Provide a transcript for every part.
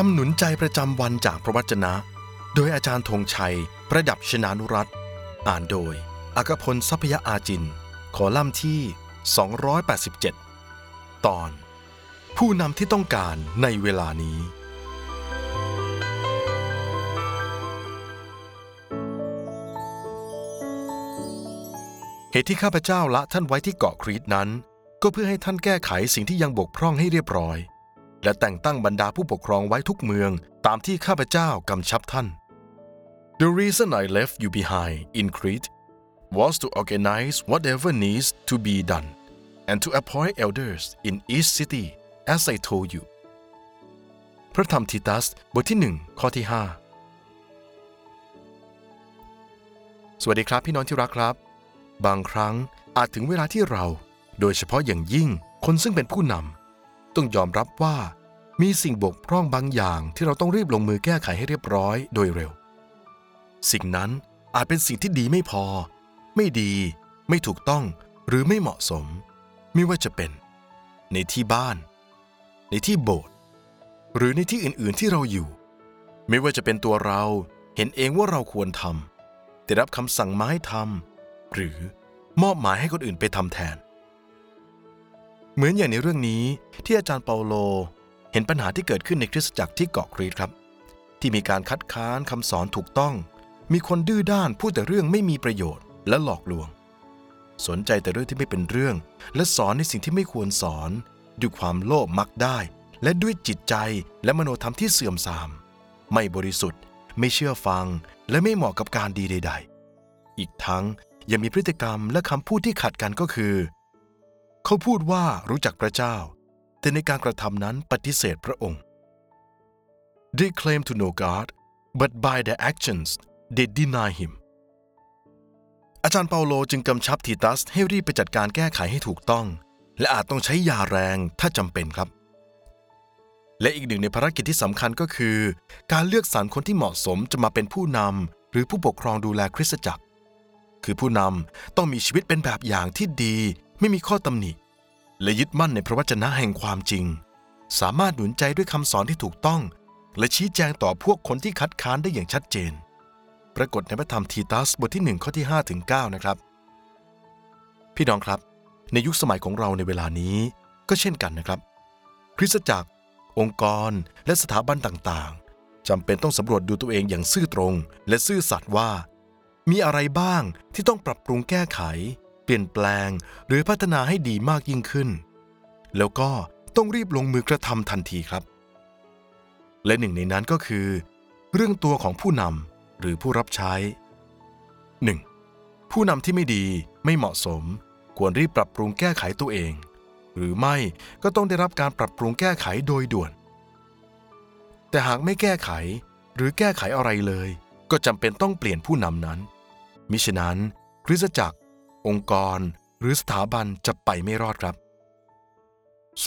คำหนุนใจประจำวันจากพระวจนะ โดยอาจารย์ธงชัย ประดับชนานุรัตอ่านโดยอากพลทรัพยอาจิน ขอลัมน์ที่ 287 ตอน ผู้นำที่ต้องการในเวลานี้ เหตุที่ข้าพเจ้าละท่านไว้ที่เกาะครีตนั้น ก็เพื่อให้ท่านแก้ไขสิ่งที่ยังบกพร่องให้เรียบร้อย และแต่งตั้งบรรดาผู้ปกครองไว้ทุกเมืองตามที่ข้าพเจ้ากำชับท่าน The reason I left you behind in Crete was to organize whatever needs to be done and to appoint elders in each city as I told you พระธรรมทิตัสบทที่หนึ่งข้อที่ 5 สวัสดีครับพี่น้องที่รักครับ บางครั้งอาจถึงเวลาที่เรา โดยเฉพาะอย่างยิ่งคนซึ่งเป็นผู้นำ ต้องยอมรับว่า มีสิ่งบกพร่องบางอย่างที่เราต้องรีบลงมือแก้ไขให้เรียบร้อยโดยเร็ว สิ่งนั้นอาจเป็นสิ่งที่ดีไม่พอ ไม่ดี ไม่ถูกต้องหรือไม่เหมาะสม ไม่ว่าจะเป็น ในที่บ้าน ในที่โบสถ์หรือในที่อื่นๆที่เราอยู่ ไม่ว่าจะเป็นตัวเราเห็นเองว่าเราควรทำได้รับคำสั่งมาให้ทำหรือมอบหมายให้คนอื่นไปทำแทน เหมือนอย่างในเรื่องนี้ที่อาจารย์เปาโล เห็นปัญหาที่เกิดขึ้นในคริสตจักรที่เกาะครีตครับ ที่มีการคัดค้านคำสอนถูกต้อง มีคนดื้อด้านพูดแต่เรื่องไม่มีประโยชน์และหลอกลวง สนใจแต่เรื่องที่ไม่เป็นเรื่อง และสอนในสิ่งที่ไม่ควรสอนด้วยความโลภมักได้ และด้วยจิตใจและมโนธรรมที่เสื่อมทราม ไม่บริสุทธิ์ ไม่เชื่อฟัง และไม่เหมาะกับการดีใด ๆ อีกทั้งยังมีพฤติกรรมและคำพูดที่ขัดกันก็คือ เขาพูดว่ารู้จักพระเจ้า แต่ในการกระทำนั้นปฏิเสธพระองค์ They claim to know God but by their actions they deny him อาจารย์เปาโลจึงกำชับทีตัสให้รีบไปจัดการแก้ไขให้ถูกต้อง และอาจต้องใช้ยาแรงถ้าจำเป็นครับ และอีกหนึ่งในภารกิจที่สำคัญก็คือ การเลือกสรรคนที่เหมาะสมจะมาเป็นผู้นำหรือผู้ปกครองดูแลคริสตจักร คือผู้นำต้องมีชีวิตเป็นแบบอย่างที่ดี ไม่มีข้อตำหนิ และยึดมั่นในพระวจนะแห่งความจริง สามารถหนุนใจด้วยคำสอนที่ถูกต้อง และชี้แจงต่อพวกคนที่คัดค้านได้อย่างชัดเจน ปรากฏในพระธรรมทีตัสบทที่ 1 ข้อที่5ถึง9นะครับ พี่น้องครับ ในยุคสมัยของเราในเวลานี้ก็เช่นกันนะครับ คริสตจักร องค์กร และสถาบันต่างๆจำเป็นต้องสำรวจดูตัวเองอย่างซื่อตรง และซื่อสัตย์ว่า มีอะไรบ้างที่ต้องปรับปรุงแก้ไข เปลี่ยนแปลงหรือพัฒนาให้ดีมากยิ่งขึ้น แล้วก็ต้องรีบลงมือกระทำทันทีครับ และหนึ่งในนั้นก็คือ เรื่องตัวของผู้นำหรือผู้รับใช้ 1. ผู้นำที่ไม่ดีไม่เหมาะสม ควรรีบปรับปรุงแก้ไขตัวเอง หรือไม่ก็ต้องได้รับการปรับปรุงแก้ไขโดยด่วน แต่หากไม่แก้ไขหรือแก้ไขอะไรเลย ก็จำเป็นต้องเปลี่ยนผู้นำนั้น มิฉะนั้นคริสตจักร องค์กร หรือสถาบันจะไปไม่รอดครับ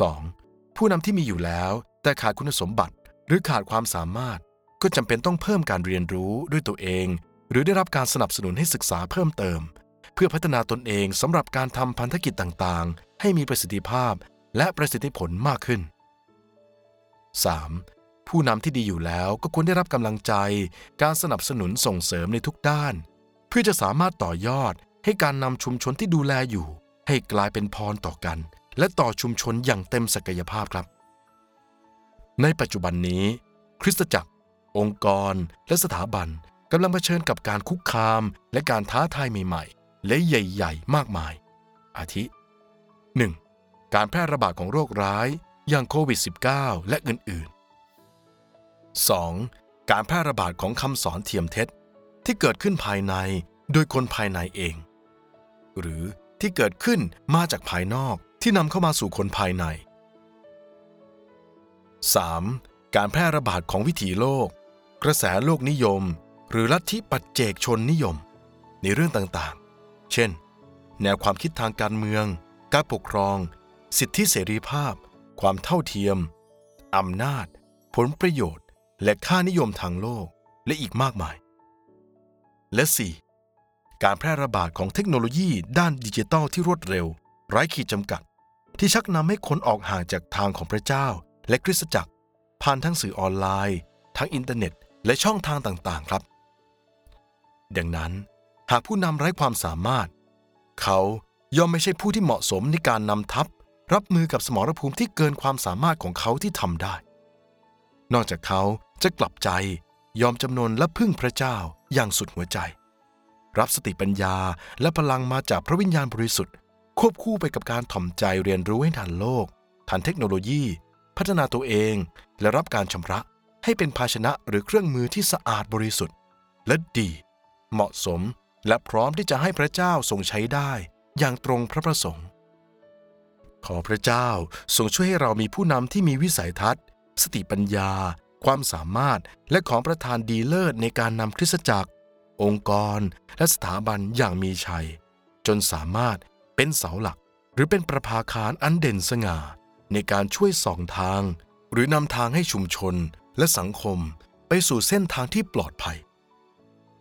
2. ผู้นำที่มีอยู่แล้ว แต่ขาดคุณสมบัติหรือขาดความสามารถ ก็จำเป็นต้องเพิ่มการเรียนรู้ด้วยตัวเอง หรือได้รับการสนับสนุนให้ศึกษาเพิ่มเติม เพื่อพัฒนาตนเองสำหรับการทำพันธกิจต่างๆ ให้มีประสิทธิภาพและประสิทธิผลมากขึ้น 3. ผู้นำที่ดีอยู่แล้วก็ควรได้รับกำลังใจ การสนับสนุนส่งเสริมในทุกด้าน เพื่อจะสามารถต่อยอด ให้การนำชุมชนที่ดูแลอยู่ ให้กลายเป็นพรต่อกัน และต่อชุมชนอย่างเต็มศักยภาพครับ ในปัจจุบันนี้ คริสตจักร องค์กร และสถาบันกำลังเผชิญกับการคุกคาม และการท้าทายใหม่ๆ และใหญ่ ๆ มากมาย อาทิ 1. การแพร่ระบาดของโรคร้ายอย่างโควิด -19 และอื่นๆ 2. การแพร่ระบาดของคำสอนเทียมเท็จที่เกิดขึ้นภายในโดยคนภายในเอง หรือที่เกิดขึ้นมาจากภายนอกที่นำเข้ามาสู่คนภายใน 3. การแพร่ระบาดของวิถีโลก กระแสโลกนิยม หรือลัทธิปัจเจกชนนิยม ในเรื่องต่างๆ เช่น แนวความคิดทางการเมือง การปกครอง สิทธิเสรีภาพ ความเท่าเทียม อำนาจ ผลประโยชน์ และค่านิยมทางโลก และอีกมากมาย และ 4. การแพร่ระบาดของเทคโนโลยีด้านดิจิทัลที่รวดเร็ว ไร้ขีดจำกัด ที่ชักนำให้คนออกห่างจากทางของพระเจ้า และคริสตจักร ผ่านทั้งสื่อออนไลน์ ทั้งอินเทอร์เน็ต และช่องทางต่างๆ ครับ ดังนั้น หากผู้นำไร้ความสามารถ เขาย่อมไม่ใช่ผู้ที่เหมาะสมในการนำทัพ รับมือกับสมรภูมิที่เกินความสามารถของเขาที่ทำได้ นอกจากเขาจะกลับใจยอมจำนนและพึ่งพระเจ้าอย่างสุดหัวใจ รับสติปัญญาและพลังมาจากพระวิญญาณบริสุทธิ์ ควบคู่ไปกับการถ่อมใจเรียนรู้ให้ทันโลก ทันเทคโนโลยี พัฒนาตัวเอง และรับการชำระให้เป็นภาชนะหรือเครื่องมือที่สะอาดบริสุทธิ์ และดี เหมาะสมและพร้อมที่จะให้พระเจ้าทรงใช้ได้อย่างตรงพระประสงค์ ขอพระเจ้าทรงช่วยให้เรามีผู้นำที่มีวิสัยทัศน์ สติปัญญา ความสามารถและของประทานดีเลิศในการนำคริสตจักร องค์กร และสถาบันอย่างมีชัย จนสามารถเป็นเสาหลัก หรือเป็นประภาคารอันเด่นสง่า ในการช่วยส่องทาง หรือนำทางให้ชุมชนและสังคมไปสู่เส้นทางที่ปลอดภัย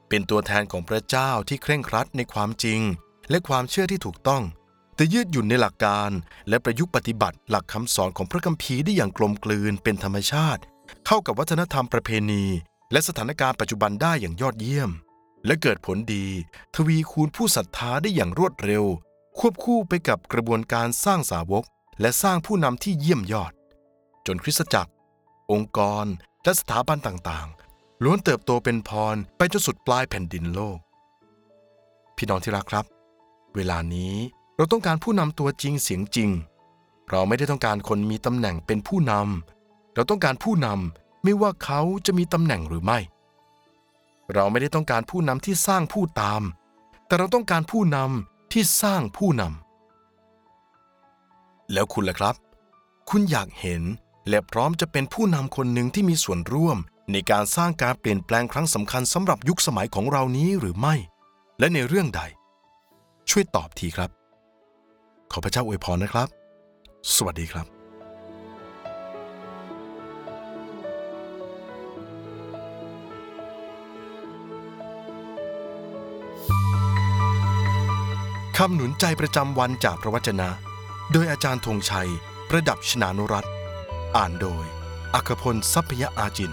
เป็นตัวแทนของพระเจ้าที่เคร่งครัดในความจริง และความเชื่อที่ถูกต้อง แต่ยืดหยุ่นในหลักการและประยุกต์ปฏิบัติหลักคำสอนของพระคัมภีร์ได้อย่างกลมกลืนเป็นธรรมชาติ เข้ากับวัฒนธรรมประเพณี และสถานการณ์ปัจจุบันได้อย่างยอดเยี่ยม และเกิดผลดี ทวีคูณผู้ศรัทธาได้อย่างรวดเร็ว ควบคู่ไปกับกระบวนการสร้างสาวก และสร้างผู้นำที่เยี่ยมยอด จนคริสตจักร องค์กร และสถาบันต่างๆ ล้วนเติบโตเป็นพรไปจนสุดปลายแผ่นดินโลก พี่น้องที่รักครับ เวลานี้เราต้องการผู้นำตัวจริงเสียงจริง เราไม่ได้ต้องการคนมีตำแหน่งเป็นผู้นำเราต้องการผู้นำไม่ว่าเขาจะมีตำแหน่งหรือไม่ เราไม่ได้ต้องการผู้นำที่สร้างผู้ตาม แต่เราต้องการผู้นำที่สร้างผู้นำแล้วคุณล่ะครับ คุณอยากเห็นและพร้อมจะเป็นผู้นำคนหนึ่งที่มีส่วนร่วม ในการสร้างการเปลี่ยนแปลงครั้งสำคัญสำหรับยุคสมัยของเรานี้หรือไม่ และในเรื่องใด ช่วยตอบทีครับ ขอพระเจ้าอวยพรนะครับ สวัสดีครับ คำหนุนใจประจำวันจากพระวจนะ โดยอาจารย์ธงชัย ประดับชนานุรัตอ่านโดย อัคพลทรัพยอาจิน